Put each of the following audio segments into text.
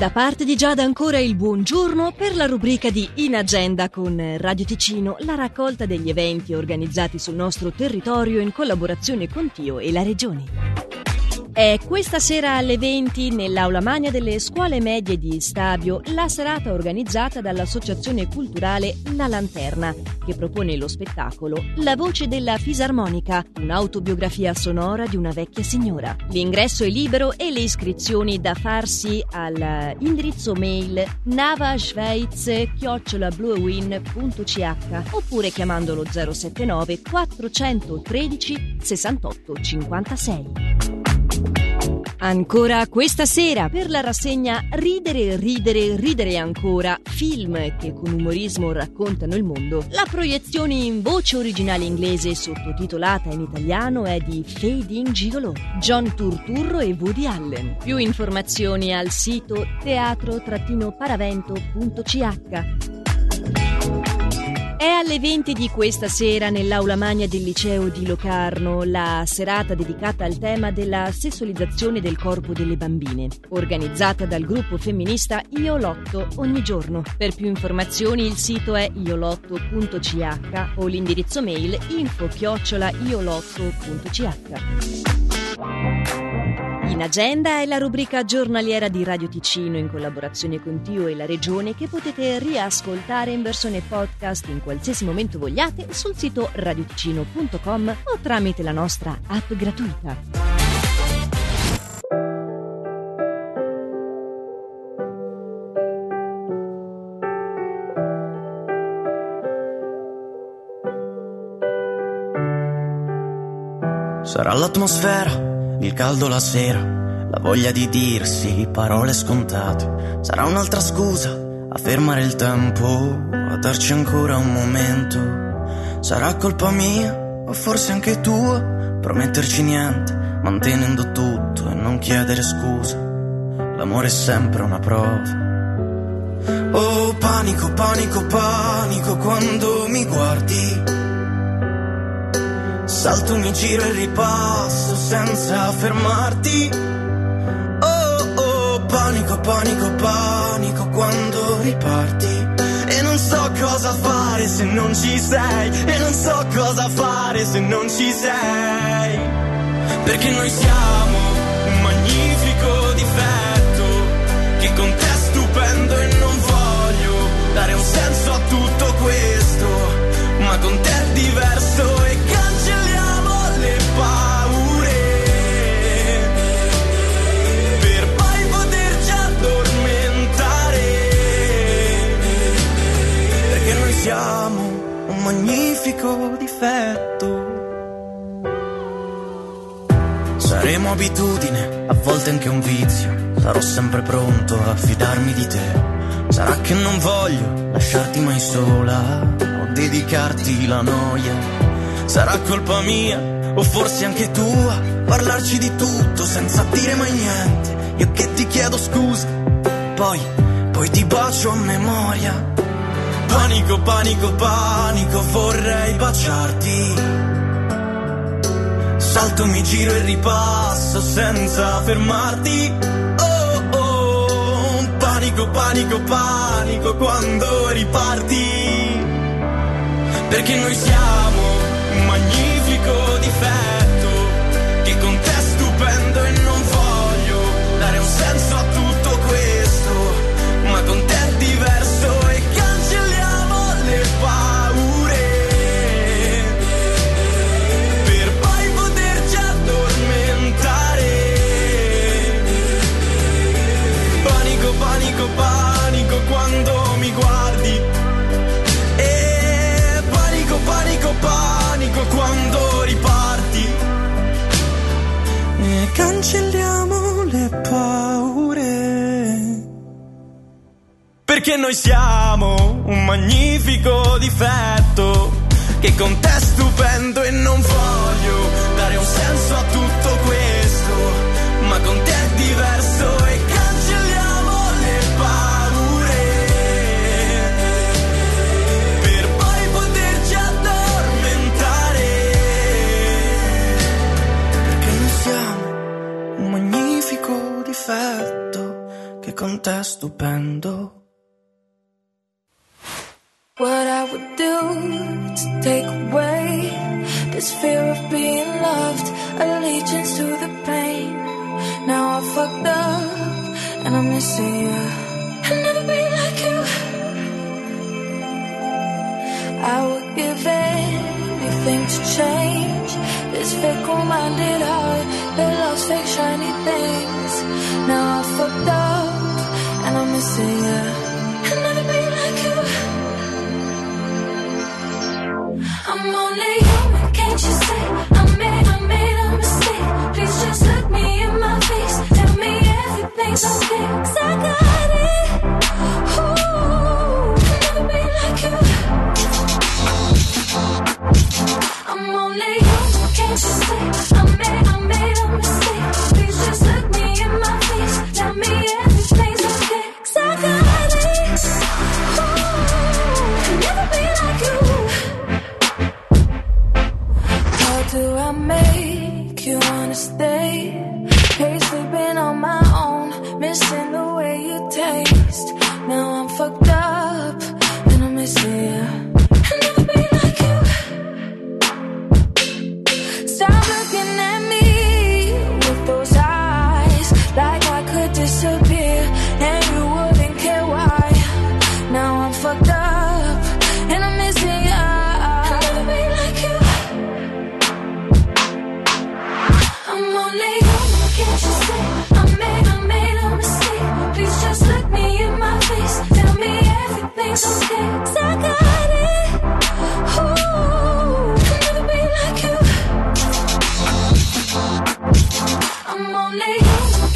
Da parte di Giada ancora il buongiorno per la rubrica di In Agenda con Radio Ticino, la raccolta degli eventi organizzati sul nostro territorio in collaborazione con Tio e la Regione. È questa sera alle 20 nell'aula magna delle scuole medie di Stabio la serata organizzata dall'associazione culturale La Lanterna che propone lo spettacolo La voce della fisarmonica, un'autobiografia sonora di una vecchia signora. L'ingresso è libero e le iscrizioni da farsi all'indirizzo mail navaschweiz.bluewin.ch oppure chiamando lo 079 413 68 56. Ancora questa sera per la rassegna Ridere, ridere, ridere ancora, film che con umorismo raccontano il mondo. La proiezione in voce originale inglese sottotitolata in italiano è di Fading Gigolo, John Turturro e Woody Allen. Più informazioni al sito teatro-paravento.ch. È alle 20 di questa sera nell'aula magna del liceo di Locarno la serata dedicata al tema della sessualizzazione del corpo delle bambine, organizzata dal gruppo femminista Io Lotto ogni giorno. Per più informazioni il sito è iolotto.ch o l'indirizzo mail info-iolotto.ch. In agenda è la rubrica giornaliera di Radio Ticino in collaborazione con Tio e la Regione che potete riascoltare in versione podcast in qualsiasi momento vogliate sul sito radioticino.com o tramite la nostra app gratuita. Sarà l'atmosfera il caldo la sera, la voglia di dirsi parole scontate. Sarà un'altra scusa a fermare il tempo, a darci ancora un momento. Sarà colpa mia o forse anche tua, prometterci niente, mantenendo tutto e non chiedere scusa. L'amore è sempre una prova. Oh, panico, panico, panico quando mi guardi Salto, mi giro e ripasso senza fermarti. Oh, oh, panico, panico, panico quando riparti. E non so cosa fare se non ci sei. E non so cosa fare se non ci sei. Perché noi siamo Saremo abitudine, a volte anche un vizio. Sarò sempre pronto a fidarmi di te. Sarà che non voglio lasciarti mai sola o dedicarti la noia. Sarà colpa mia o forse anche tua parlarci di tutto senza dire mai niente. Io che ti chiedo scusa, poi, poi ti bacio a memoria. Panico, panico, panico, vorrei baciarti. Salto, mi giro e ripasso senza fermarti. Oh, oh, panico, panico, panico quando riparti. Perché noi siamo un magnifico difetto cancelliamo le paure. Perché noi siamo un magnifico difetto che con te stupendo e non voglio dare un senso a tutto questo, che con te stupendo. What I would do to take away this fear of being loved, allegiance to the pain. Now I fucked up and I'm missing you. I'll never be like you. I would give anything to change this fake-minded heart that loves fake shiny things. like I could disappear. and you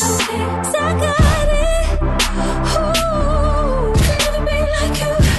hustle.